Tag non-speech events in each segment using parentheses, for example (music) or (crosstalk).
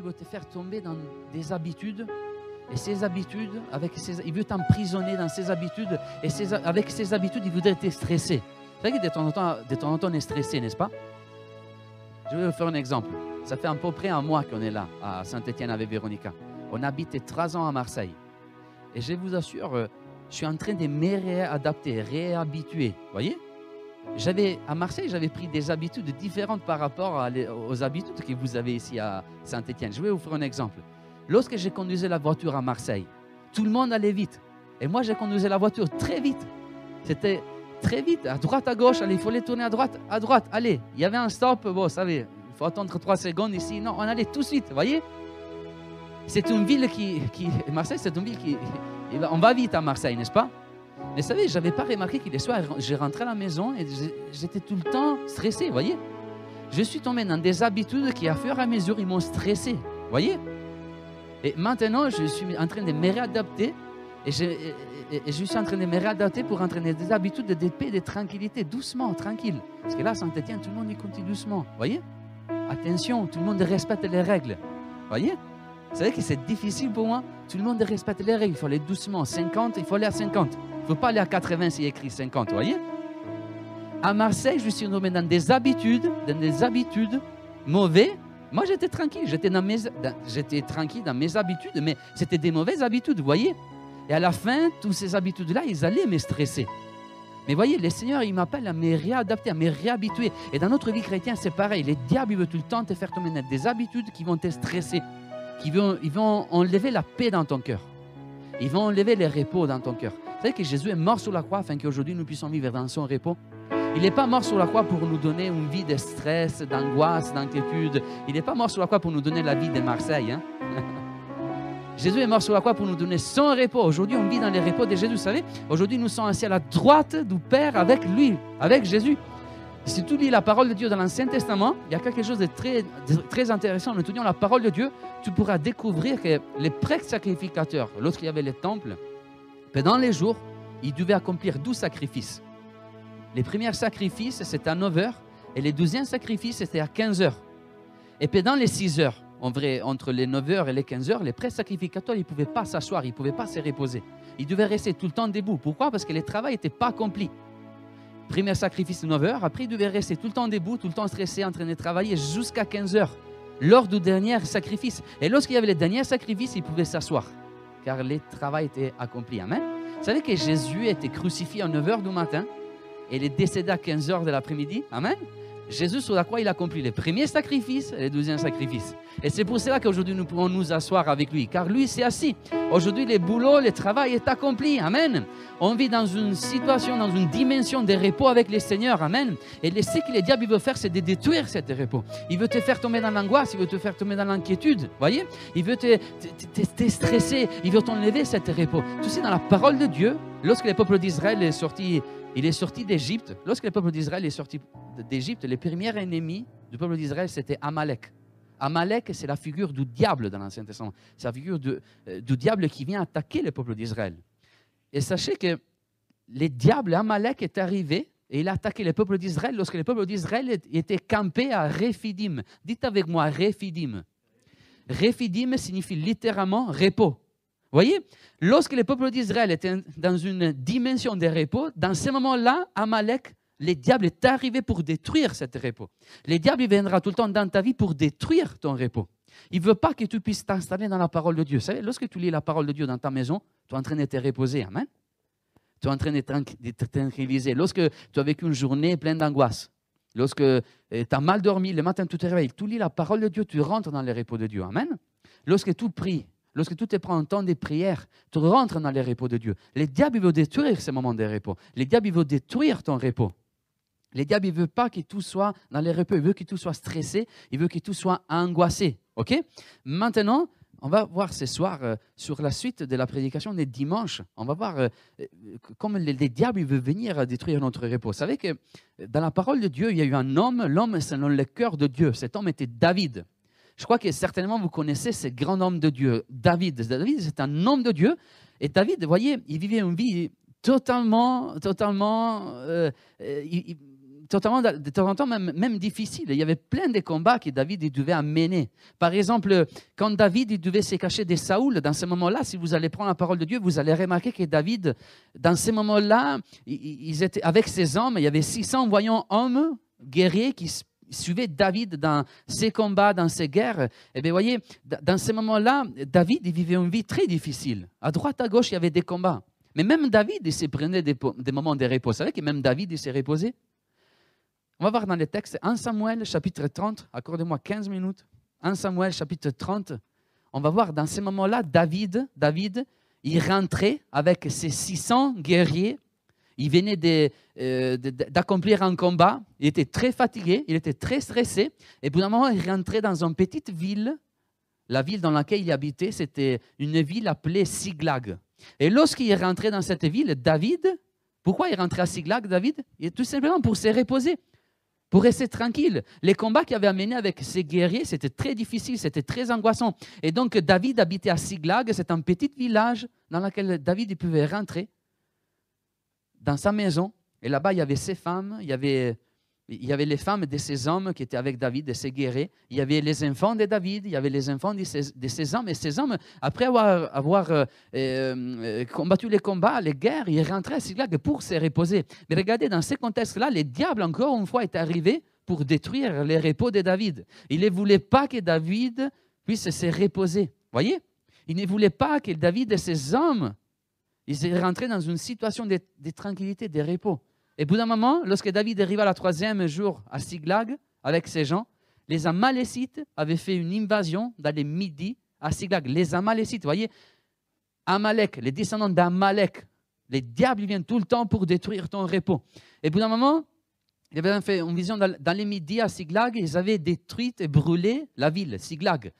diable veut te faire tomber dans des habitudes. Et ces habitudes, avec ces, il veut t'emprisonner dans ces habitudes. Et ces, avec ces habitudes, il voudrait te stresser. Vous savez que de temps en temps, de temps, en temps on est stressé, n'est-ce pas? Je vais vous faire un exemple. Ça fait à peu près un mois qu'on est là, à Saint-Étienne avec Véronica. On habitait trois ans à Marseille. Et je vous assure, euh, je suis en train de me réadapter, réhabituer. voyez? J'avais, à Marseille, j'avais pris des habitudes différentes par rapport aux habitudes que vous avez ici à Saint-Étienne. Je vais vous faire un exemple. Lorsque j'ai conduisais la voiture à Marseille, tout le monde allait vite. Et moi, j'ai conduisais la voiture très vite. C'était très vite, à droite, à gauche. Allez, il fallait tourner à droite, à droite. Allez, il y avait un stop. Bon, vous savez, il faut attendre trois secondes ici. Non, on allait tout de suite, vous voyez? C'est une ville qui, qui Marseille, c'est une ville qui... On va vite à Marseille, n'est-ce pas? Mais vous savez, je n'avais pas remarqué qu'il est soir, j'ai rentré à la maison et j'étais tout le temps stressé, vous voyez. Je suis tombé dans des habitudes qui, à fur et à mesure, ils m'ont stressé, vous voyez. Et maintenant, je suis en train de me réadapter et je, je suis en train de me réadapter pour entraîner des habitudes de paix, de tranquillité, doucement, tranquille. Parce que là, Saint-Étienne, tout le monde y continue doucement, vous voyez. Attention, tout le monde respecte les règles, vous voyez. Vous savez que c'est difficile pour moi. Tout le monde respecte les règles, il faut aller doucement, 50, il faut aller à 50 faut pas aller à 80 s'il écrit 50, vous voyez? À Marseille, je suis nommé dans des habitudes, dans des habitudes mauvaises. Moi, j'étais tranquille, j'étais, dans mes, j'étais tranquille dans mes habitudes, mais c'était des mauvaises habitudes, vous voyez? Et à la fin, toutes ces habitudes-là, ils allaient me stresser. Mais voyez, le Seigneur, il m'appelle à me réadapter, à me réhabituer. Et dans notre vie chrétienne, c'est pareil. Les diables, ils veulent tout le temps te faire tomber dans des habitudes qui vont te stresser, qui vont, ils vont enlever la paix dans ton cœur. Ils vont enlever le repos dans ton cœur. Vous savez que Jésus est mort sur la croix afin qu'aujourd'hui nous puissions vivre dans son repos. Il n'est pas mort sur la croix pour nous donner une vie de stress, d'angoisse, d'inquiétude. Il n'est pas mort sur la croix pour nous donner la vie de Marseille. Hein. (laughs) Jésus est mort sur la croix pour nous donner son repos. Aujourd'hui, on vit dans les repos de Jésus. Vous savez, aujourd'hui, nous sommes assis à la droite du Père avec lui, avec Jésus. Si tu lis la parole de Dieu dans l'Ancien Testament, il y a quelque chose de très, très intéressant. En étudiant la parole de Dieu, tu pourras découvrir que les prêtres sacrificateurs, lorsqu'il y avait les temples, pendant les jours, il devait accomplir 12 sacrifices. Les premiers sacrifices, c'était à 9 heures, et les deuxièmes sacrifices, c'était à 15 heures. Et pendant les 6 heures, en vrai, entre les 9 heures et les 15 heures, les prêtres sacrificateurs, ils ne pouvaient pas s'asseoir, ils ne pouvaient pas se reposer. Ils devaient rester tout le temps debout. Pourquoi? Parce que le travail n'était pas accompli. Premier sacrifice 9 heures, après ils devaient rester tout le temps debout, tout le temps stressé, en train de travailler jusqu'à 15 heures, lors du dernier sacrifice. Et lorsqu'il y avait le dernier sacrifice, ils pouvaient s'asseoir car le travail était accompli. Amen. Vous savez que Jésus été crucifié à 9 h du matin et il est décédé à 15 h de l'après-midi. Amen. Jésus sur la croix, il a accompli les premiers sacrifices et les deuxièmes sacrifices. Et c'est pour cela qu'aujourd'hui nous pouvons nous asseoir avec lui, car lui s'est assis. Aujourd'hui, le boulot, le travail est accompli. Amen. On vit dans une situation, dans une dimension de repos avec le Seigneur. Amen. Et ce que le diable veut faire, c'est de détruire ce repos. Il veut te faire tomber dans l'angoisse, il veut te faire tomber dans l'inquiétude. Voyez? Il veut te, stresser, il veut t'enlever ce repos. Tu sais, dans la parole de Dieu, lorsque le peuple d'Israël est sorti il est sorti d'Égypte. Lorsque le peuple d'Israël est sorti d'Égypte, les premiers ennemis du peuple d'Israël, c'était Amalek. Amalek, c'est la figure du diable dans l'Ancien Testament. C'est la figure euh, du diable qui vient attaquer le peuple d'Israël. Et sachez que le diable, Amalek, est arrivé et il a attaqué le peuple d'Israël lorsque le peuple d'Israël était campé à Rephidim. Dites avec moi Rephidim. Rephidim signifie littéralement repos voyez, lorsque le peuple d'Israël était dans une dimension de repos, dans ce moment-là, Amalek, le diable est arrivé pour détruire ce repos. Le diable viendra tout le temps dans ta vie pour détruire ton repos. Il ne veut pas que tu puisses t'installer dans la parole de Dieu. Vous savez, lorsque tu lis la parole de Dieu dans ta maison, tu es en train de te reposer. Amen. Tu es en train de te tranquilliser. Lorsque tu as vécu une journée pleine d'angoisse, lorsque euh, tu as mal dormi, le matin tu te réveilles, tu lis la parole de Dieu, tu rentres dans le repos de Dieu. Amen. Lorsque tu pries, Lorsque tu te prends un temps de prière, tu rentres dans les repos de Dieu. Les diables veulent détruire ce moment de repos. Les diables veulent détruire ton repos. Les diables ne veulent pas que tout soit dans les repos. Ils veulent que tout soit stressé. Ils veulent que tout soit angoissé. OK? Maintenant, on va voir ce soir euh, sur la suite de la prédication des dimanches. On va voir euh, euh, comment les, diables veulent venir détruire notre repos. Vous savez que dans la parole de Dieu, il y a eu un homme, l'homme selon le cœur de Dieu. Cet homme était David. Je crois que certainement vous connaissez ce grand homme de Dieu, David. David, c'est un homme de Dieu. Et David, vous voyez, il vivait une vie totalement, totalement, euh, euh, totalement, de temps en temps même, même difficiles. Il y avait plein de combats que David il devait amener. Par exemple, quand David il devait se cacher des Saoul, dans ce moment-là, si vous allez prendre la parole de Dieu, vous allez remarquer que David, dans ces moments-là, ils étaient avec ses hommes, il y avait 600 voyants hommes guerriers qui suivaient David dans ses combats, dans ses guerres. Et eh bien, voyez, dans ces moments-là, David il vivait une vie très difficile. À droite, à gauche, il y avait des combats. Mais même David, il se prenait des, moments de repos. Vous savez que même David, il s'est reposé? On va voir dans les textes 1 Samuel, chapitre 30. Accordez-moi 15 minutes. 1 Samuel, chapitre 30. On va voir dans ces moments-là, David, David, il rentrait avec ses 600 guerriers. Il venait euh, d'accomplir un combat. Il était très fatigué, il était très stressé. Et pour un moment, il rentrait dans une petite ville. La ville dans laquelle il habitait, c'était une ville appelée Siglag. Et lorsqu'il est rentré dans cette ville, David, pourquoi il est rentré à Siglag, David? Tout simplement pour se reposer, pour rester tranquille. Les combats qu'il avait amenés avec ses guerriers, c'était très difficile, c'était très angoissant. Et donc David habitait à Siglag, c'est un petit village dans lequel David pouvait rentrer dans sa maison. Et là-bas, il y avait ses femmes, il y avait il y avait les femmes de ces hommes qui étaient avec David, de ces guerriers. Il y avait les enfants de David, il y avait les enfants de ces, hommes. Et ces hommes, après avoir, euh, euh, combattu les combats, les guerres, ils rentraient à Siglag pour se reposer. Mais regardez, dans ces contextes-là, les diables, encore une fois, est arrivé pour détruire les repos de David. Il ne voulait pas que David puisse se reposer. Voyez? Il ne voulait pas que David et ses hommes ils rentraient dans une situation de, de tranquillité, de repos. Et au bout d'un moment, lorsque David arriva le troisième jour à Siglag avec ses gens, les Amalécites avaient fait une invasion dans les Midi à Siglag. Les Amalécites, vous voyez, Amalek, les descendants d'Amalek, les diables viennent tout le temps pour détruire ton repos. Et au bout d'un moment, ils avaient fait une vision dans les Midi à Siglag, ils avaient détruit et brûlé la ville, Siglag.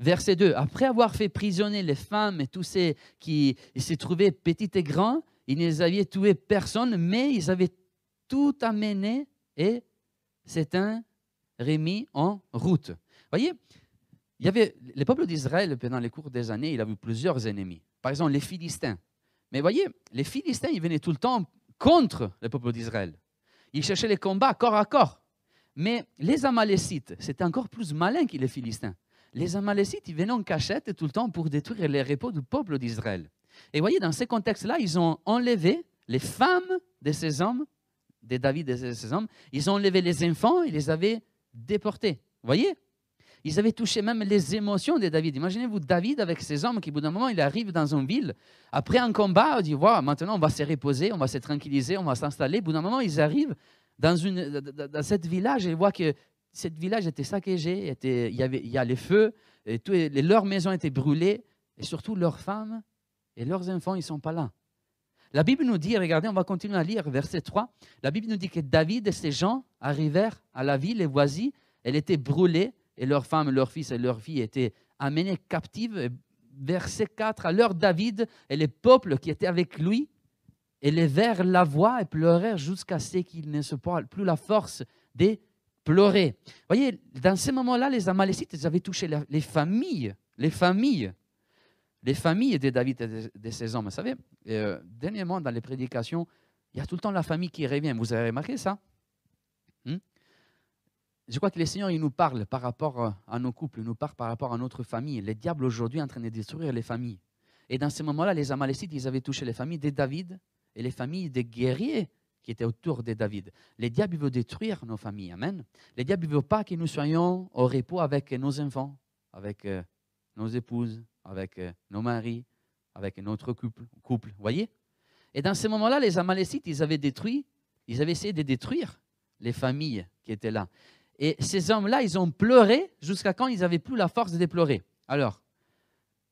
Verset 2. Après avoir fait prisonnier les femmes et tous ceux qui se trouvaient petits et grands, ils n'avaient tué personne, mais ils avaient tout amené et un remis en route. Voyez, il y avait le peuple d'Israël pendant les cours des années, il a eu plusieurs ennemis. Par exemple, les Philistins. Mais voyez, les Philistins, ils venaient tout le temps contre le peuple d'Israël. Ils cherchaient les combats corps à corps. Mais les Amalécites, c'était encore plus malin que les Philistins. Les Amalécites, ils venaient en cachette tout le temps pour détruire les repos du peuple d'Israël. Et voyez, dans ces contextes-là, ils ont enlevé les femmes de ces hommes, de David et de ces hommes, ils ont enlevé les enfants, ils les avaient déportés. voyez? Ils avaient touché même les émotions de David. Imaginez-vous David avec ses hommes qui, au bout d'un moment, il arrive dans une ville. Après un combat, on dit voilà, maintenant on va se reposer, on va se tranquilliser, on va s'installer. Au bout d'un moment, ils arrivent dans, une, cette village et ils voient que cette village était saccagé, était, il, y avait, il y a les feux, et leurs maisons étaient brûlées, et surtout leurs femmes et leurs enfants, ils ne sont pas là. La Bible nous dit, regardez, on va continuer à lire verset 3, la Bible nous dit que David et ses gens arrivèrent à la ville et voici, elle était brûlée et leurs femmes, leurs fils et leurs filles étaient amenés captives. Verset 4, alors David et les peuples qui étaient avec lui élevèrent la voix et pleurèrent jusqu'à ce qu'ils ne se plus la force de pleurer. voyez, dans ces moments-là, les Amalécites avaient touché les familles, les familles les familles de David et de, ses hommes. Vous savez, euh, dernièrement, dans les prédications, il y a tout le temps la famille qui revient. Vous avez remarqué ça? Hmm? Je crois que le Seigneur, il nous parle par rapport à nos couples, il nous parle par rapport à notre famille. Les diables aujourd'hui en train de détruire les familles. Et dans ce moment-là, les Amalécites, ils avaient touché les familles de David et les familles des guerriers qui étaient autour de David. Les diables veulent détruire nos familles. Amen. Les diables ne veulent pas que nous soyons au repos avec nos enfants, avec euh, nos épouses, avec euh, nos maris, avec notre couple. couple voyez? Et dans ce moment-là, les Amalécites, ils avaient détruit, ils avaient essayé de détruire les familles qui étaient là. Et ces hommes-là, ils ont pleuré jusqu'à quand ils n'avaient plus la force de pleurer. Alors,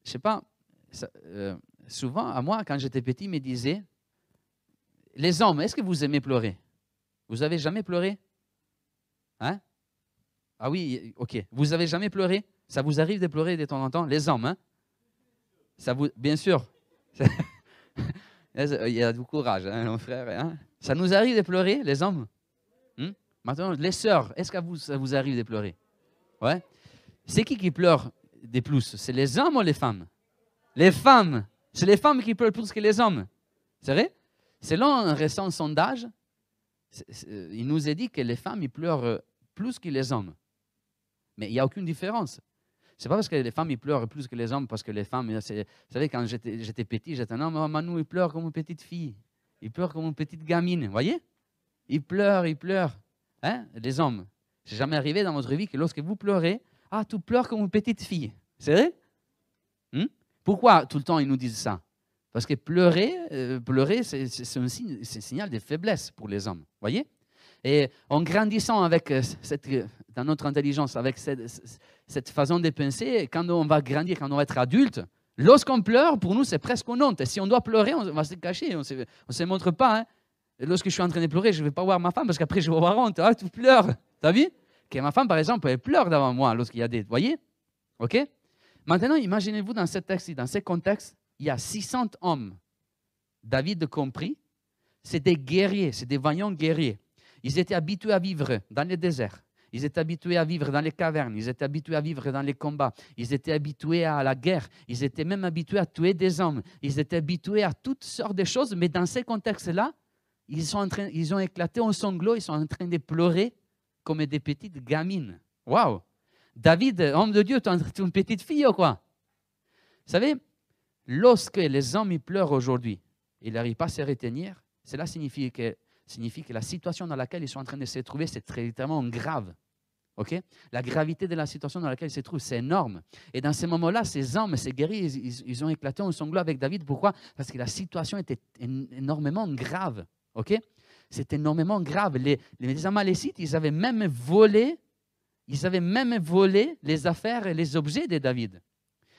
je ne sais pas, euh, souvent, à moi, quand j'étais petit, ils me disaient, les hommes, est-ce que vous aimez pleurer? Vous avez jamais pleuré? Hein? Ah oui, ok. Vous avez jamais pleuré? Ça vous arrive de pleurer de temps en temps? Les hommes, hein? Ça vous, bien sûr. (laughs) Il y a du courage, hein, mon frère. Hein? Ça nous arrive de pleurer, les hommes? Hmm? Maintenant, les sœurs, est-ce que vous, ça vous arrive de pleurer? Ouais. C'est qui qui pleure des plus? C'est les hommes ou les femmes? Les femmes. C'est les femmes qui pleurent plus que les hommes. C'est vrai? Selon un récent sondage, il nous est dit que les femmes, pleurent plus que les hommes. Mais il n'y a aucune différence. C'est pas parce que les femmes pleurent plus que les hommes, parce que les femmes, vous savez, quand j'étais petit, j'étais un homme, Manu, il pleure comme une petite fille. Il pleure comme une petite gamine. Vous voyez? Il pleure, il pleure. Hein Les hommes. C'est jamais arrivé dans votre vie que lorsque vous pleurez, ah, tu pleures comme une petite fille. C'est vrai? Hmm? Pourquoi tout le temps ils nous disent ça? Parce que pleurer, euh, pleurer c'est un, signe, un signal de faiblesse pour les hommes. voyez? Et en grandissant avec euh, cette, dans notre intelligence, avec cette, façon de penser, quand on va grandir, quand on va être adulte, lorsqu'on pleure, pour nous, c'est presque une honte. Et si on doit pleurer, on va se cacher, on ne se, montre pas. Hein. lorsque je suis en train de pleurer, je ne vais pas voir ma femme parce qu'après, je vais avoir honte. Ah, tu pleures. Tu as vu? Que ma femme, par exemple, elle pleure devant moi lorsqu'il y a des... Voyez? OK? Maintenant, imaginez-vous dans ce texte, dans ce contexte, il y a 600 hommes, David compris, c'est des guerriers, c'est des vaillants guerriers. Ils étaient habitués à vivre dans le désert. Ils étaient habitués à vivre dans les cavernes, ils étaient habitués à vivre dans les combats, ils étaient habitués à la guerre, ils étaient même habitués à tuer des hommes, ils étaient habitués à toutes sortes de choses, mais dans ces contextes-là, ils, sont en train, ils ont éclaté en sanglots, ils sont en train de pleurer comme des petites gamines. Waouh! David, homme de Dieu, tu es une petite fille ou quoi. Vous savez, lorsque les hommes pleurent aujourd'hui, ils n'arrivent pas à se retenir, cela signifie que signifie que la situation dans laquelle ils sont en train de se trouver, c'est très grave. la gravité de la situation dans laquelle ils se trouvent, c'est énorme. Et dans ces moments-là, ces hommes, ces guerriers, ils, ont éclaté en sanglots avec David. Pourquoi? Parce que la situation était énormément grave. C'était énormément grave. Les, les Amalécites, ils avaient même volé, ils avaient même volé les affaires et les objets de David.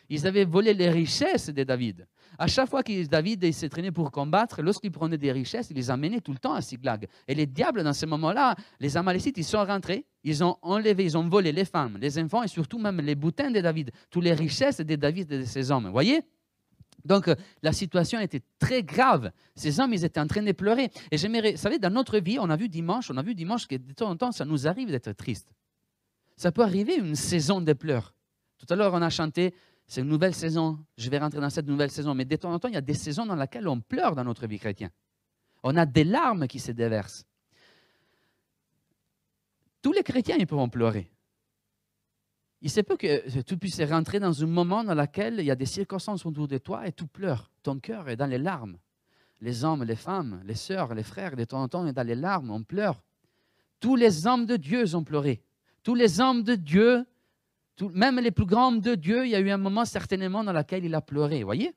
Ils avaient volé les richesses de David. À chaque fois que David s'est traîné pour combattre, lorsqu'il prenait des richesses, il les amenait tout le temps à Siglag. Et les diables, dans ce moment-là, les Amalécites, ils sont rentrés, ils ont enlevé, ils ont volé les femmes, les enfants et surtout même les boutins de David, toutes les richesses de David et de ses hommes. Vous voyez? Donc, la situation était très grave. Ces hommes, ils étaient en train de pleurer. Et j'aimerais, vous savez, dans notre vie, on a vu dimanche, on a vu dimanche que de temps en temps, ça nous arrive d'être triste. Ça peut arriver une saison de pleurs. Tout à l'heure, on a chanté c'est une nouvelle saison. Je vais rentrer dans cette nouvelle saison. Mais de temps en temps, il y a des saisons dans lesquelles on pleure dans notre vie chrétienne. On a des larmes qui se déversent. Tous les chrétiens, ils peuvent pleurer. Il se peut que tu puisses rentrer dans un moment dans lequel il y a des circonstances autour de toi et tu pleures. Ton cœur est dans les larmes. Les hommes, les femmes, les sœurs, les frères, de temps en temps, on est dans les larmes, on pleure. Tous les hommes de Dieu ont pleuré. Tous les hommes de Dieu même les plus grands de Dieu, il y a eu un moment certainement dans lequel il a pleuré. Voyez?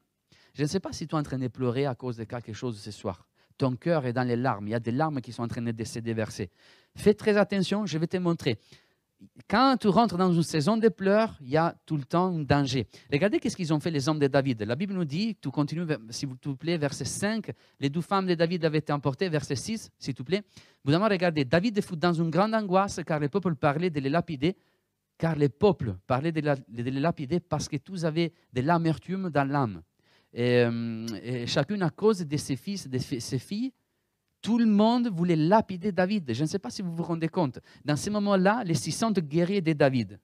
Je ne sais pas si tu es en train de pleurer à cause de quelque chose ce soir. Ton cœur est dans les larmes. Il y a des larmes qui sont en train de se déverser. Fais très attention, je vais te montrer. Quand tu rentres dans une saison de pleurs, il y a tout le temps un danger. Regardez qu'est-ce qu'ils ont fait les hommes de David. La Bible nous dit, tu continues, s'il vous plaît, verset 5, les deux femmes de David avaient été emportées, verset 6, s'il te plaît. Vous avez regardé, David est dans une grande angoisse car le peuple parlait de les lapider car les peuples parlaient de, les lapider parce que tous avaient de l'amertume dans l'âme. Euh, et, chacune à cause de ses fils, de ses filles, tout le monde voulait lapider David. Je ne sais pas si vous vous rendez compte. Dans ce moment-là, les 600 guerriers de David,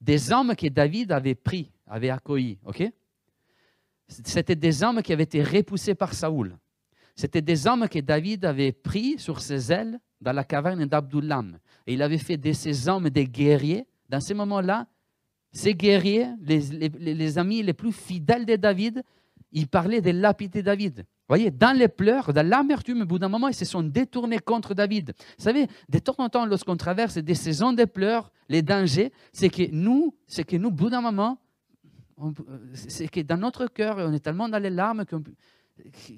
des hommes que David avait pris, avait accueillis, ok? C'était des hommes qui avaient été repoussés par Saoul. C'était des hommes que David avait pris sur ses ailes dans la caverne d'Abdullam. Et il avait fait de ces hommes des guerriers dans ces moments-là, ces guerriers, les, amis les plus fidèles de David, ils parlaient de lapider David. Vous voyez, dans les pleurs, dans l'amertume, au bout d'un moment, ils se sont détournés contre David. Vous savez, de temps en temps, lorsqu'on traverse des saisons de pleurs, les dangers, c'est que nous, c'est que nous, au bout d'un moment, c'est que dans notre cœur, on est tellement dans les larmes qu'on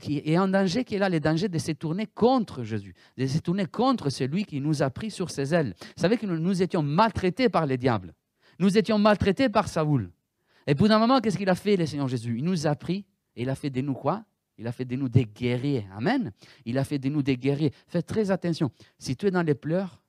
qui est en danger, qui est là, le danger de se tourner contre Jésus, de se tourner contre celui qui nous a pris sur ses ailes. Vous savez que nous, étions maltraités par les diables. Nous étions maltraités par Saoul. Et pour un moment, qu'est-ce qu'il a fait, le Seigneur Jésus? Il nous a pris et il a fait de nous quoi? Il a fait de nous des guerriers. Amen. Il a fait de nous des guerriers. Faites très attention. Si tu es dans les pleurs,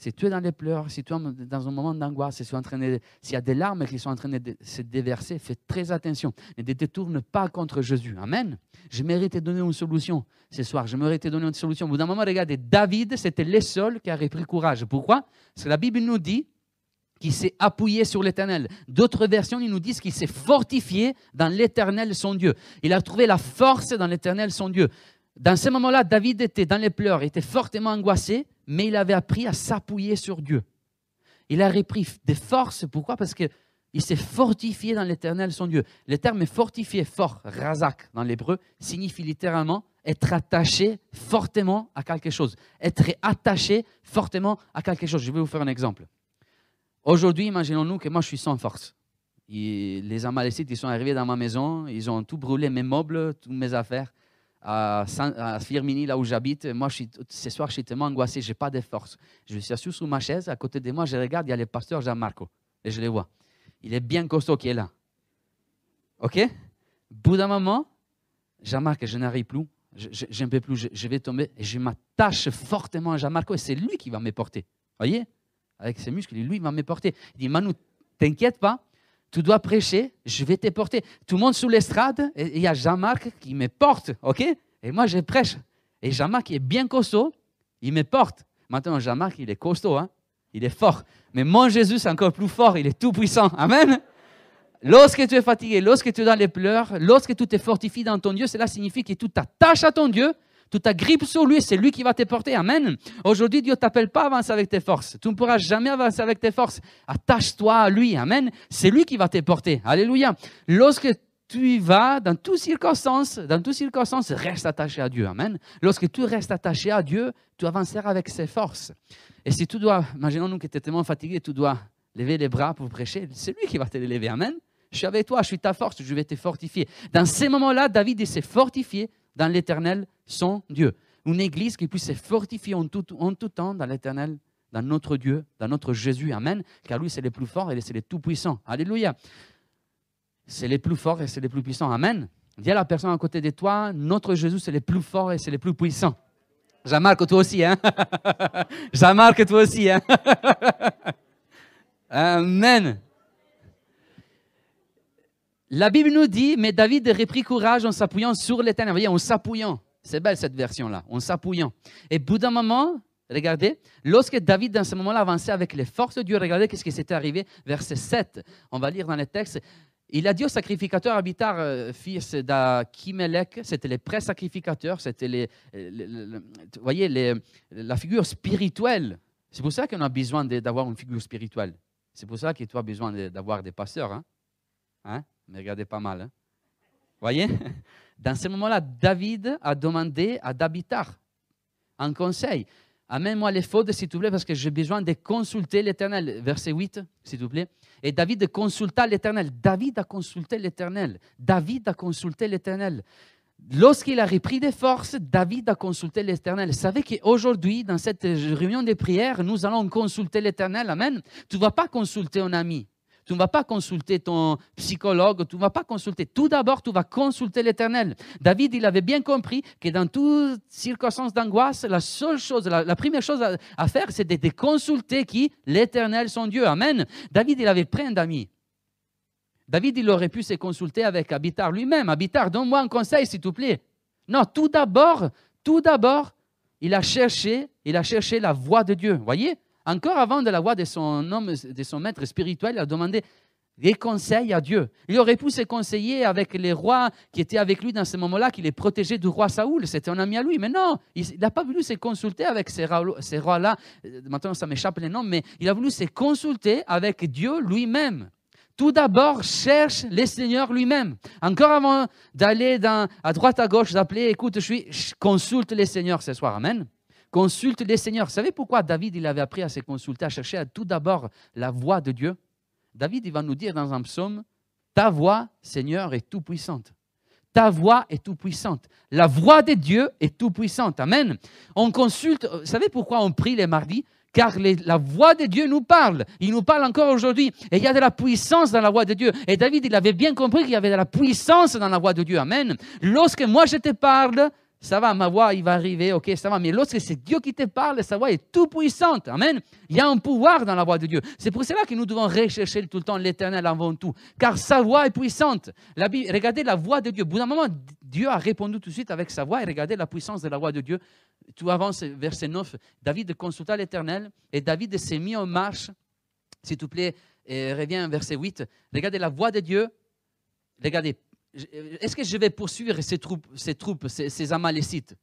si tu es dans les pleurs, si tu es dans un moment d'angoisse, si s'il y a des larmes qui sont en train de se déverser, fais très attention. Ne te détourne pas contre Jésus. Amen. Je mérite de donner une solution ce soir. Je mérite de donner une solution. Au bout d'un moment, regardez, David, c'était le seul qui a repris courage. Pourquoi? Parce que la Bible nous dit qu'il s'est appuyé sur l'éternel. D'autres versions, ils nous disent qu'il s'est fortifié dans l'éternel, son Dieu. Il a trouvé la force dans l'éternel, son Dieu. Dans ce moment-là, David était dans les pleurs, était fortement angoissé, mais il avait appris à s'appuyer sur Dieu. Il a repris des forces. Pourquoi? Parce qu'il s'est fortifié dans l'Éternel, son Dieu. Le terme fortifié, fort, razak dans l'hébreu, signifie littéralement être attaché fortement à quelque chose. Être attaché fortement à quelque chose. Je vais vous faire un exemple. Aujourd'hui, imaginons-nous que moi, je suis sans force. les Amalécites, ils sont arrivés dans ma maison, ils ont tout brûlé, mes meubles, toutes mes affaires. À, Firmini, là où j'habite, moi, je ce soir, je suis tellement angoissé, je n'ai pas de force. Je suis assis sous ma chaise, à côté de moi, je regarde, il y a le pasteur Jean-Marco, et je le vois. Il est bien costaud qui est là. OK? Bout d'un moment, Jean-Marc, je n'arrive plus, je, ne peux plus, je, vais tomber, et je m'attache fortement à Jean-Marco, et c'est lui qui va me porter. Voyez? Avec ses muscles, lui, il va me porter. Il dit, Manu, t'inquiète pas, tu dois prêcher, je vais te porter. Tout le monde sous l'estrade, il y a Jean-Marc qui me porte, ok? Et moi, je prêche. Et Jean-Marc, est bien costaud, il me porte. Maintenant, Jean-Marc, il est costaud, hein? Il est fort. Mais mon Jésus, c'est encore plus fort, il est tout puissant. Amen? Lorsque tu es fatigué, lorsque tu es dans les pleurs, lorsque tu te fortifies dans ton Dieu, cela signifie que tu t'attaches à ton Dieu, toute ta grippe sur lui, c'est lui qui va te porter. Amen. Aujourd'hui, Dieu ne t'appelle pas à avancer avec tes forces. Tu ne pourras jamais avancer avec tes forces. Attache-toi à lui. Amen. C'est lui qui va te porter. Alléluia. Lorsque tu y vas, dans toutes circonstances, dans toutes circonstances, reste attaché à Dieu. Amen. Lorsque tu restes attaché à Dieu, tu avanceras avec ses forces. Et si tu dois, imaginons-nous que tu es tellement fatigué, tu dois lever les bras pour prêcher, c'est lui qui va te les lever. Amen. Je suis avec toi, je suis ta force, je vais te fortifier. Dans ces moments-là, David s'est fortifié dans l'Éternel, son Dieu. Une église qui puisse se fortifier en tout, temps dans l'Éternel, dans notre Dieu, dans notre Jésus. Amen. Car lui, c'est le plus fort et c'est le tout puissant. Alléluia. C'est le plus fort et c'est le plus puissant. Amen. Dis à la personne à côté de toi, notre Jésus, c'est le plus fort et c'est le plus puissant. Jean-Marc, toi aussi, hein? (laughs) Jean-Marc, toi aussi, hein? (laughs) Amen. La Bible nous dit, mais David reprit courage en s'appuyant sur l'Éternel. Vous voyez, en s'appuyant. C'est belle cette version-là, en s'appuyant. Et bout d'un moment, regardez, lorsque David, dans ce moment-là, avançait avec les forces de Dieu, regardez ce qui s'était arrivé. Verset 7, on va lire dans le texte. Il a dit au sacrificateur Abitar, euh, fils d'Akimelech, c'était les pré-sacrificateurs, c'était les, voyez, les, la figure spirituelle. C'est pour ça qu'on a besoin d'avoir une figure spirituelle. C'est pour ça que tu as besoin d'avoir des pasteurs. Hein? Hein? Mais regardez pas mal. Hein? Voyez? Dans ce moment-là, David a demandé à Dabitar un conseil. Amène-moi les fautes, s'il te plaît, parce que j'ai besoin de consulter l'Éternel. Verset 8, s'il te plaît. Et David consulta l'Éternel. David a consulté l'Éternel. David a consulté l'Éternel. Lorsqu'il a repris des forces, David a consulté l'Éternel. Savez qu'aujourd'hui, dans cette réunion de prière, nous allons consulter l'Éternel. Amen. Tu ne vas pas consulter un ami. Tu ne vas pas consulter ton psychologue, tu ne vas pas consulter. Tout d'abord, tu vas consulter l'Éternel. David, il avait bien compris que dans toute circonstance d'angoisse, la seule chose, la, première chose à, faire, c'est de, consulter qui? L'Éternel, son Dieu. Amen. David, il avait plein d'amis. David, il aurait pu se consulter avec Abitar lui-même. Abitar, donne-moi un conseil, s'il te plaît. Non, tout d'abord, tout d'abord, il a cherché, il a cherché la voix de Dieu. Voyez? Encore avant de la voix de son homme, de son maître spirituel, il a demandé des conseils à Dieu. Il aurait pu se conseiller avec les rois qui étaient avec lui dans ce moment-là, qui les protégeaient du roi Saoul. C'était un ami à lui. Mais non, il n'a pas voulu se consulter avec ces rois-là. Euh, maintenant, ça m'échappe les noms, mais il a voulu se consulter avec Dieu lui-même. Tout d'abord, cherche le Seigneur lui-même. Encore avant d'aller à droite, à gauche, d'appeler, écoute, je, suis, consulte le Seigneur ce soir. Amen. Consulte les seigneurs. Vous savez pourquoi David il avait appris à se consulter, à chercher tout d'abord la voix de Dieu? David il va nous dire dans un psaume, ta voix, Seigneur, est tout puissante. Ta voix est tout puissante. La voix de Dieu est tout puissante. Amen. On consulte. Vous savez pourquoi on prie les mardis? Car la voix de Dieu nous parle. Il nous parle encore aujourd'hui. Et il y a de la puissance dans la voix de Dieu. Et David, il avait bien compris qu'il y avait de la puissance dans la voix de Dieu. Amen. Lorsque moi je te parle, ça va, ma voix, il va arriver, ok, ça va. Mais lorsque c'est Dieu qui te parle, sa voix est tout puissante. Amen. Il y a un pouvoir dans la voix de Dieu. C'est pour cela que nous devons rechercher tout le temps l'éternel avant tout. Car sa voix est puissante. Regardez la voix de Dieu. Au bout d'un moment, Dieu a répondu tout de suite avec sa voix. Et regardez la puissance de la voix de Dieu. Tout avance, verset 9. David consulta l'éternel et David s'est mis en marche. S'il te plaît, reviens verset 8. Regardez la voix de Dieu. Regardez, est-ce que je vais poursuivre ces troupes, ces, troupes, Amalécites?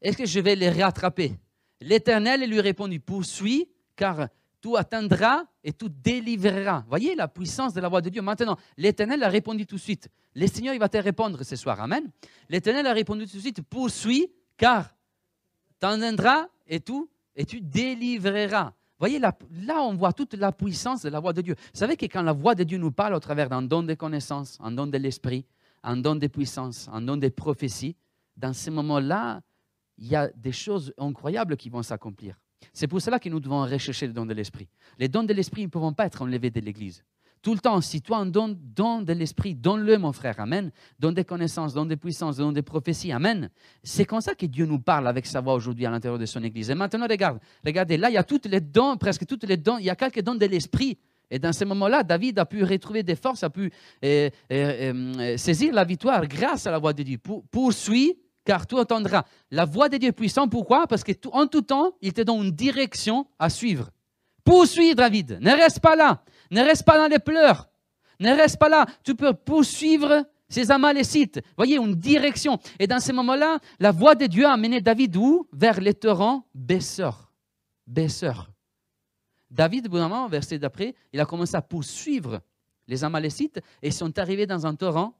Est-ce que je vais les rattraper? L'Éternel lui répondit, poursuis, car tout atteindra et tout délivrera. Voyez la puissance de la voix de Dieu. Maintenant, l'Éternel a répondu tout de suite. Le Seigneur, il va te répondre ce soir. Amen. L'Éternel a répondu tout de suite, poursuis, car t'entendras et tout, et tu délivreras. Voyez, là, là, on voit toute la puissance de la voix de Dieu. Vous savez que quand la voix de Dieu nous parle au travers d'un don de connaissance, un don de l'esprit, un don de puissance, un don de prophétie, dans ces moments-là, il y a des choses incroyables qui vont s'accomplir. C'est pour cela que nous devons rechercher le don de l'esprit. Les dons de l'esprit ne peuvent pas être enlevés de l'Église. Tout le temps, si toi un don, don de l'esprit, donne-le, mon frère, Amen. Donne des connaissances, donne des puissances, donne des prophéties, Amen. C'est comme ça que Dieu nous parle avec sa voix aujourd'hui à l'intérieur de son Église. Et maintenant, regarde, regardez, là, il y a toutes les dons, presque toutes les dons, il y a quelques dons de l'esprit. Et dans ce moment-là, David a pu retrouver des forces, a pu euh, euh, euh, saisir la victoire grâce à la voix de Dieu. Pour, poursuis car tu entendras la voix de Dieu puissant. Pourquoi? Parce que en tout temps, il te donne une direction à suivre. Poursuis, David. Ne reste pas là. Ne reste pas dans les pleurs. Ne reste pas là. Tu peux poursuivre ces Amalécites. Voyez, une direction. Et dans ce moment-là, la voix de Dieu a amené David où? Vers les torrents baisseurs. Baisseurs. David, au verset d'après, il a commencé à poursuivre les Amalécites et ils sont arrivés dans un torrent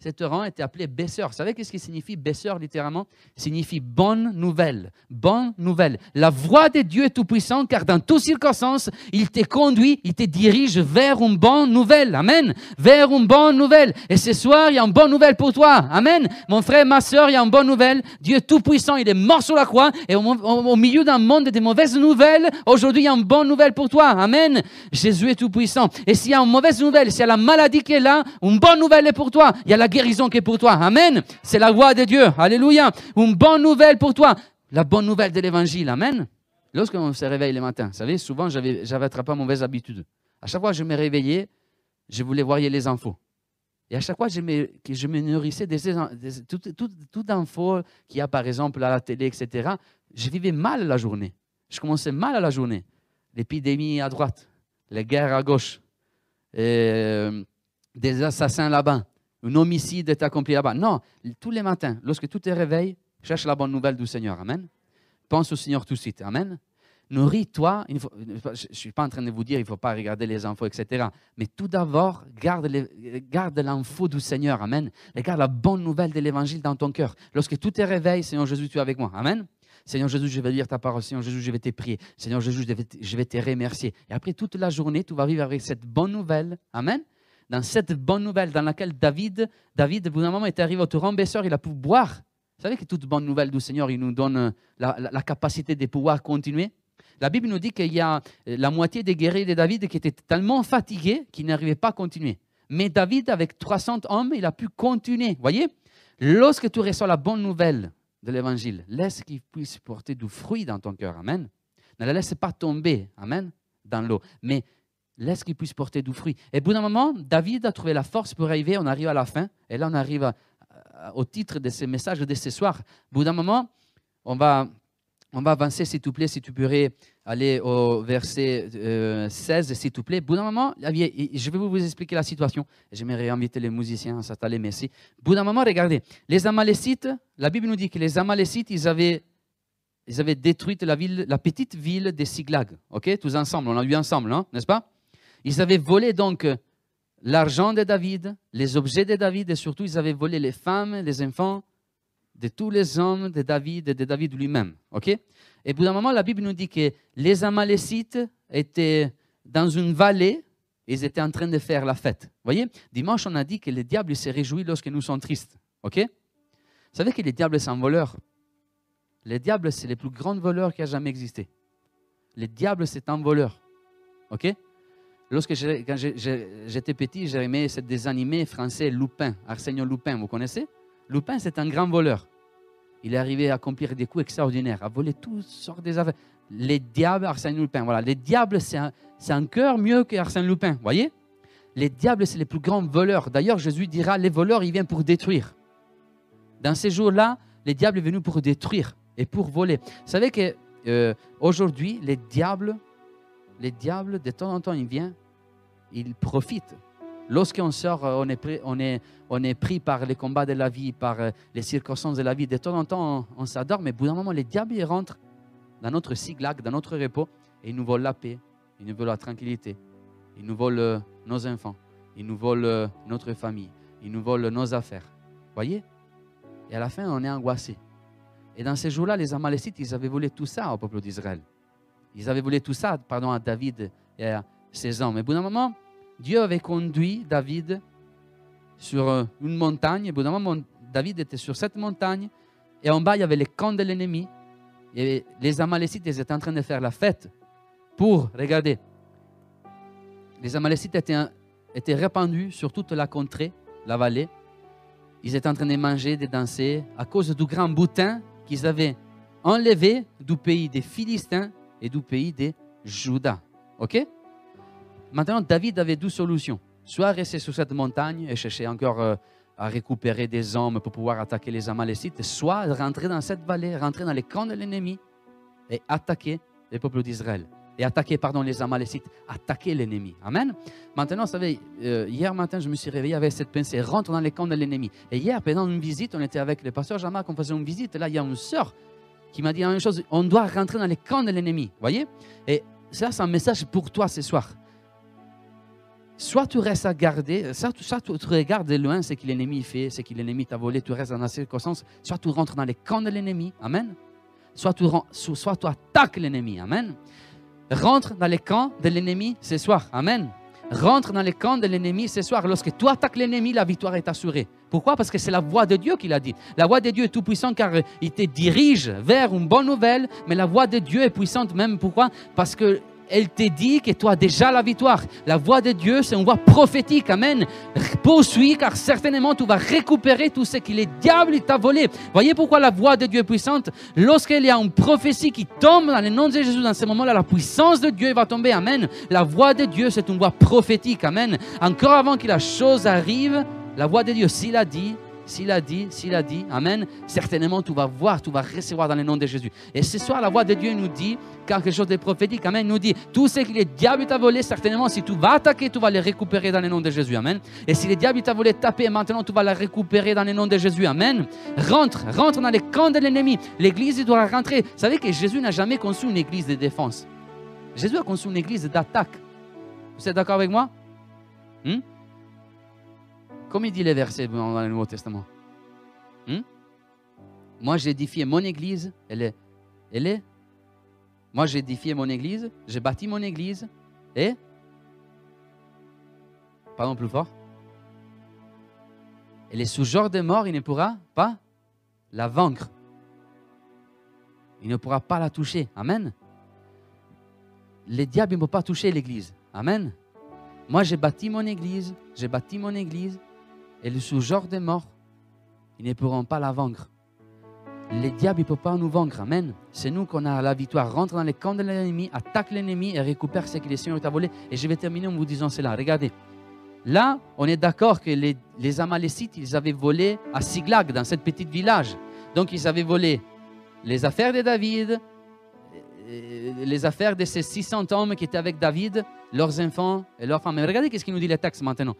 cet rang était appelé baisseur. Vous savez qu'est-ce qui signifie baisseur littéralement? Signifie bonne nouvelle. Bonne nouvelle. La voix de Dieu est tout-puissant car dans toutes circonstances, il te conduit, il te dirige vers une bonne nouvelle. Amen. Vers une bonne nouvelle. Et ce soir, il y a une bonne nouvelle pour toi. Amen. Mon frère, ma soeur, il y a une bonne nouvelle. Dieu tout-puissant, il est mort sur la croix. Et au, milieu d'un monde de mauvaises nouvelles, aujourd'hui, il y a une bonne nouvelle pour toi. Amen. Jésus est tout-puissant. Et s'il y a une mauvaise nouvelle, s'il y a la maladie qui est là, une bonne nouvelle est pour toi. Il y a la guérison qui est pour toi. Amen. C'est la voix de Dieu. Alléluia. Une bonne nouvelle pour toi. La bonne nouvelle de l'évangile. Amen. Lorsqu'on se réveille le matin, vous savez, souvent j'avais, attrapé une mauvaise habitude. À chaque fois que je me réveillais, je voulais voir les infos. Et à chaque fois je me, je me nourrissais de toutes tout, tout, qu'il y a par exemple à la télé, etc., je vivais mal la journée. Je commençais mal la journée. L'épidémie à droite, les guerres à gauche, euh, des assassins là-bas, un homicide est accompli là-bas. Non, tous les matins, lorsque tu te réveilles, cherche la bonne nouvelle du Seigneur. Amen. Pense au Seigneur tout de suite. Amen. Nourris-toi. Je ne suis pas en train de vous dire il ne faut pas regarder les infos, etc. Mais tout d'abord, garde, l'info du Seigneur. Amen. Et garde la bonne nouvelle de l'Évangile dans ton cœur. Lorsque tu te réveilles, Seigneur Jésus, tu es avec moi. Amen. Seigneur Jésus, je vais lire ta parole. Seigneur Jésus, je vais te prier. Seigneur Jésus, je vais te remercier. Et après toute la journée, tu vas vivre avec cette bonne nouvelle. Amen dans cette bonne nouvelle dans laquelle David, David, bout d'un moment, est arrivé au torrent il a pu boire. Vous savez que toute bonne nouvelle du Seigneur, il nous donne la, capacité de pouvoir continuer. La Bible nous dit qu'il y a la moitié des guerriers de David qui étaient tellement fatigués qu'ils n'arrivaient pas à continuer. Mais David, avec 300 hommes, il a pu continuer. Voyez? Lorsque tu reçois la bonne nouvelle de l'Évangile, laisse qu'il puisse porter du fruit dans ton cœur. Amen. Ne la laisse pas tomber. Amen. Dans l'eau. Mais laisse qu'il puisse porter du fruit. Et au bout d'un moment, David a trouvé la force pour arriver, on arrive à la fin, et là on arrive au titre de ce message de ce soir. Au bout d'un moment, on va, on va avancer, s'il te plaît, si tu pourrais aller au verset 16, euh, s'il te plaît. Au bout d'un moment, je vais vous expliquer la situation. J'aimerais inviter les musiciens à s'installer, merci. Au bout d'un moment, regardez, les Amalécites, la Bible nous dit que les Amalécites, ils avaient ils avaient détruit la, ville, la petite ville de Siglag. OK Tous ensemble, on l'a vu ensemble, hein, n'est-ce pas? Ils avaient volé donc l'argent de David, les objets de David et surtout ils avaient volé les femmes, les enfants de tous les hommes de David et de David lui-même. Ok? Et pour un moment, la Bible nous dit que les Amalécites étaient dans une vallée, ils étaient en train de faire la fête. Vous voyez? Dimanche, on a dit que le diable se réjouit lorsque nous sommes tristes. Ok? Vous savez que les diables, c'est un voleur. Le diable, c'est le plus grand voleur qui a jamais existé. Le diable, c'est un voleur. OK? Lorsque j'étais petit, j'aimais des animés français Lupin, Arsène Lupin, vous connaissez? Lupin, c'est un grand voleur. Il est arrivé à accomplir des coups extraordinaires, à voler toutes sortes des affaires. Les diables, Arsène Lupin, voilà. Les diables, c'est un, un cœur mieux qu'Arsène Lupin, voyez? Les diables, c'est les plus grands voleurs. D'ailleurs, Jésus dira, les voleurs, ils viennent pour détruire. Dans ces jours-là, les diables sont venus pour détruire et pour voler. Vous savez qu'aujourd'hui, euh, les diables les diables, de temps en temps, ils viennent, ils profitent lorsqu'on sort, euh, on est, pris, on, est, on pris par les combats de la vie, par euh, les circonstances de la vie. De temps en temps, on, s'adore, mais au bout d'un moment, les diables ils rentrent dans notre siglac, dans notre repos, et ils nous volent la paix, ils nous volent la tranquillité, ils nous volent euh, nos enfants, ils nous volent notre famille, ils nous volent nos affaires. Voyez? Et à la fin, on est angoissé. Et dans ces jours-là, les Amalécites, ils avaient volé tout ça au peuple d'Israël. Ils avaient volé tout ça, pardon, à David et à ses hommes. Mais au bout d'un moment, Dieu avait conduit David sur une montagne. Et au bout d'un moment, David était sur cette montagne. Et en bas, il y avait les camps de l'ennemi. Et les Amalécites, ils étaient en train de faire la fête pour, regardez, les Amalécites étaient, étaient répandus sur toute la contrée, la vallée. Ils étaient en train de manger, de danser, à cause du grand boutin qu'ils avaient enlevé du pays des Philistins et du pays des Judas. OK? Maintenant, David avait deux solutions. Soit rester sur cette montagne et chercher encore euh, à récupérer des hommes pour pouvoir attaquer les Amalécites, soit rentrer dans cette vallée, rentrer dans les camps de l'ennemi et attaquer les peuples d'Israël. Et attaquer, pardon, les Amalécites, attaquer l'ennemi. Amen. Maintenant, vous savez, euh, hier matin, je me suis réveillé avec cette pensée, rentre dans les camps de l'ennemi. Et hier, pendant une visite, on était avec le pasteur Jean-Marc, on faisait une visite. Là, il y a une sœur qui m'a dit la même chose. On doit rentrer dans les camps de l'ennemi. Voyez? Et ça, c'est un message pour toi ce soir. Soit tu restes à garder, soit, tu, regardes de loin ce que l'ennemi fait, ce que l'ennemi t'a volé, tu restes dans la circonstance, soit tu rentres dans les camps de l'ennemi, Amen? Soit tu, soit tu attaques l'ennemi, Amen? Rentre dans les camps de l'ennemi ce soir, Amen? Rentre dans les camps de l'ennemi ce soir. Lorsque tu attaques l'ennemi, la victoire est assurée. Pourquoi? Parce que c'est la voix de Dieu qui l'a dit. La voix de Dieu est tout puissante car il te dirige vers une bonne nouvelle, mais la voix de Dieu est puissante même. Pourquoi? Parce que elle te dit que as déjà la victoire. La voix de Dieu, c'est une voix prophétique. Amen. Poursuis, car certainement tu vas récupérer tout ce que le diable t'a volé. Voyez pourquoi la voix de Dieu est puissante. Lorsqu'il y a une prophétie qui tombe dans le nom de Jésus, dans ce moment-là, la puissance de Dieu va tomber. Amen. La voix de Dieu, c'est une voix prophétique. Amen. Encore avant que la chose arrive, la voix de Dieu, s'il a dit, s'il a dit, s'il a dit, Amen, certainement tu vas voir, tu vas recevoir dans le nom de Jésus. Et ce soir, la voix de Dieu nous dit quelque chose de prophétique. Amen, nous dit, tout ce que le diable t'a volé, certainement, si tu vas attaquer, tu vas le récupérer dans le nom de Jésus. Amen. Et si le diable t'a volé taper, maintenant tu vas le récupérer dans le nom de Jésus. Amen. Rentre, rentre dans les camps de l'ennemi. L'église doit rentrer. Vous savez que Jésus n'a jamais conçu une église de défense. Jésus a conçu une église d'attaque. Vous êtes d'accord avec moi? Hmm? Comme il dit les versets dans le Nouveau Testament. Hmm? Moi, j'ai édifié mon église. Elle est, elle est. Moi, j'ai édifié mon église. J'ai bâti mon église. Et? Pardon, plus fort. Elle est sous genre de mort. Il ne pourra pas la vaincre. Il ne pourra pas la toucher. Amen. Les diables ne peuvent pas toucher l'église. Amen. Moi, j'ai bâti mon église. J'ai bâti mon église et le sous-genre des morts, ils ne pourront pas la vaincre. Les diables ne peuvent pas nous vaincre. Amen. C'est nous qu'on a la victoire. Rentre dans les camps de l'ennemi, attaque l'ennemi et récupère ce que les Seigneur t'a volé. Et je vais terminer en vous disant cela. Regardez. Là, on est d'accord que les, les, Amalécites, ils avaient volé à Siglag, dans ce petit village. Donc, ils avaient volé les affaires de David, les affaires de ces 600 hommes qui étaient avec David, leurs enfants et leurs femmes. Mais regardez ce qu'il nous dit le texte maintenant.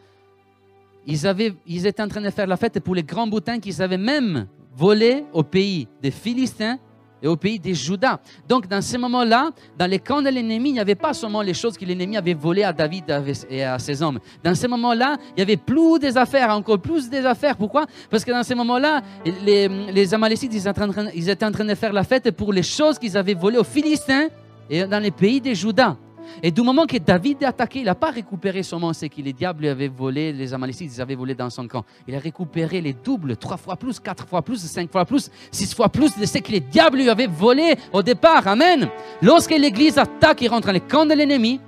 Ils, étaient en train de faire la fête pour les grands boutins qu'ils avaient même volé au pays des Philistins et au pays des Judas. Donc, dans ce moment-là, dans les camps de l'ennemi, il n'y avait pas seulement les choses que l'ennemi avait volées à David et à ses hommes. Dans ce moment-là, il y avait plus des affaires, encore plus des affaires. Pourquoi? Parce que dans ce moment-là, les, les Amalécites, ils étaient en train de faire la fête pour les choses qu'ils avaient volées aux Philistins et dans les pays des Judas. Et du moment que David est attaqué, il n'a pas récupéré seulement ce que les diables avaient volé, les Amalécites ils avaient volé dans son camp. Il a récupéré les doubles, trois fois plus, quatre fois plus, cinq fois plus, six fois plus de ce que les diables lui avaient volé au départ. Amen. Lorsque l'Église attaque et rentre dans le camp de l'ennemi,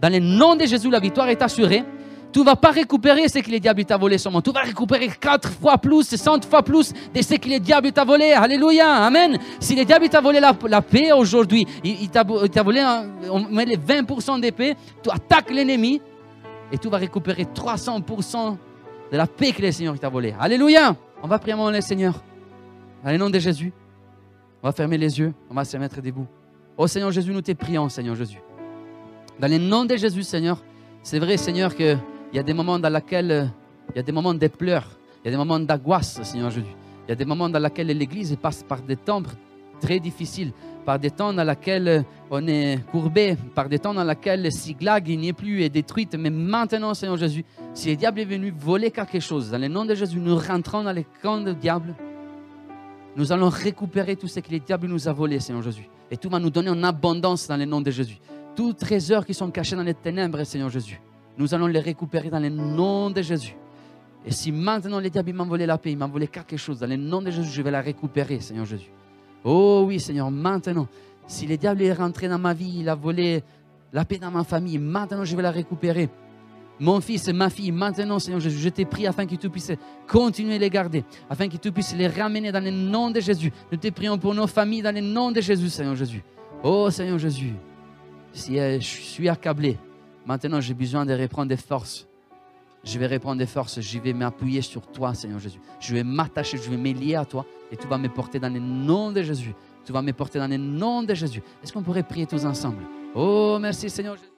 dans le nom de Jésus, la victoire est assurée tu vas pas récupérer ce que le diable t'a volé seulement. Tu vas récouper quatre fois plus, cent fois plus de ce que le diable t'a volé. Alléluia. Amen. Si le diable t'a volé la, paix aujourd'hui, il, t'a volé on met les 20% d'épée, tu attaques l'ennemi et tu vas récupérer 300% de la paix que le Seigneur t'a volé. Alléluia. On va prier le Seigneur. Dans le nom de Jésus. On va fermer les yeux. On va se mettre debout. Oh Seigneur Jésus, nous te prions, Seigneur Jésus. Dans le nom de Jésus, Seigneur, c'est vrai, Seigneur, que Il y a des moments dans lesquels euh, il y a des moments de pleurs, il y a des moments d'angoisse, Seigneur Jésus. Il y a des moments dans lesquels l'Église passe par des temps très difficiles, par des temps dans lesquels euh, on est courbé, par des temps dans lesquels Siglag n'y est plus et détruite. Mais maintenant, Seigneur Jésus, si le diable est venu voler quelque chose, dans le nom de Jésus, nous rentrons dans les camps du diable. Nous allons récupérer tout ce que le diable nous a volé, Seigneur Jésus. Et tout va nous donner en abondance dans le nom de Jésus. Tous trésors qui sont cachés dans les ténèbres, Seigneur Jésus, nous allons les récupérer dans le nom de Jésus. Et si maintenant le diable m'a volé la paix, il m'a volé quelque chose, dans le nom de Jésus, je vais la récupérer, Seigneur Jésus. Oh oui, Seigneur, maintenant, si le diable est rentré dans ma vie, il a volé la paix dans ma famille, maintenant je vais la récupérer. Mon fils et ma fille, maintenant, Seigneur Jésus, je t'ai prie afin que tu puisses continuer à les garder, afin que tu puisses les ramener dans le nom de Jésus. Nous te prions pour nos familles dans le nom de Jésus, Seigneur Jésus. Oh Seigneur Jésus, si je suis accablé, maintenant j'ai besoin de reprendre des forces je vais reprendre des forces, je vais m'appuyer sur toi, Seigneur Jésus. Je vais m'attacher, je vais me lier à toi et tu vas me porter dans le nom de Jésus. Tu vas me porter dans le nom de Jésus. Est-ce qu'on pourrait prier tous ensemble? Oh, merci Seigneur Jésus.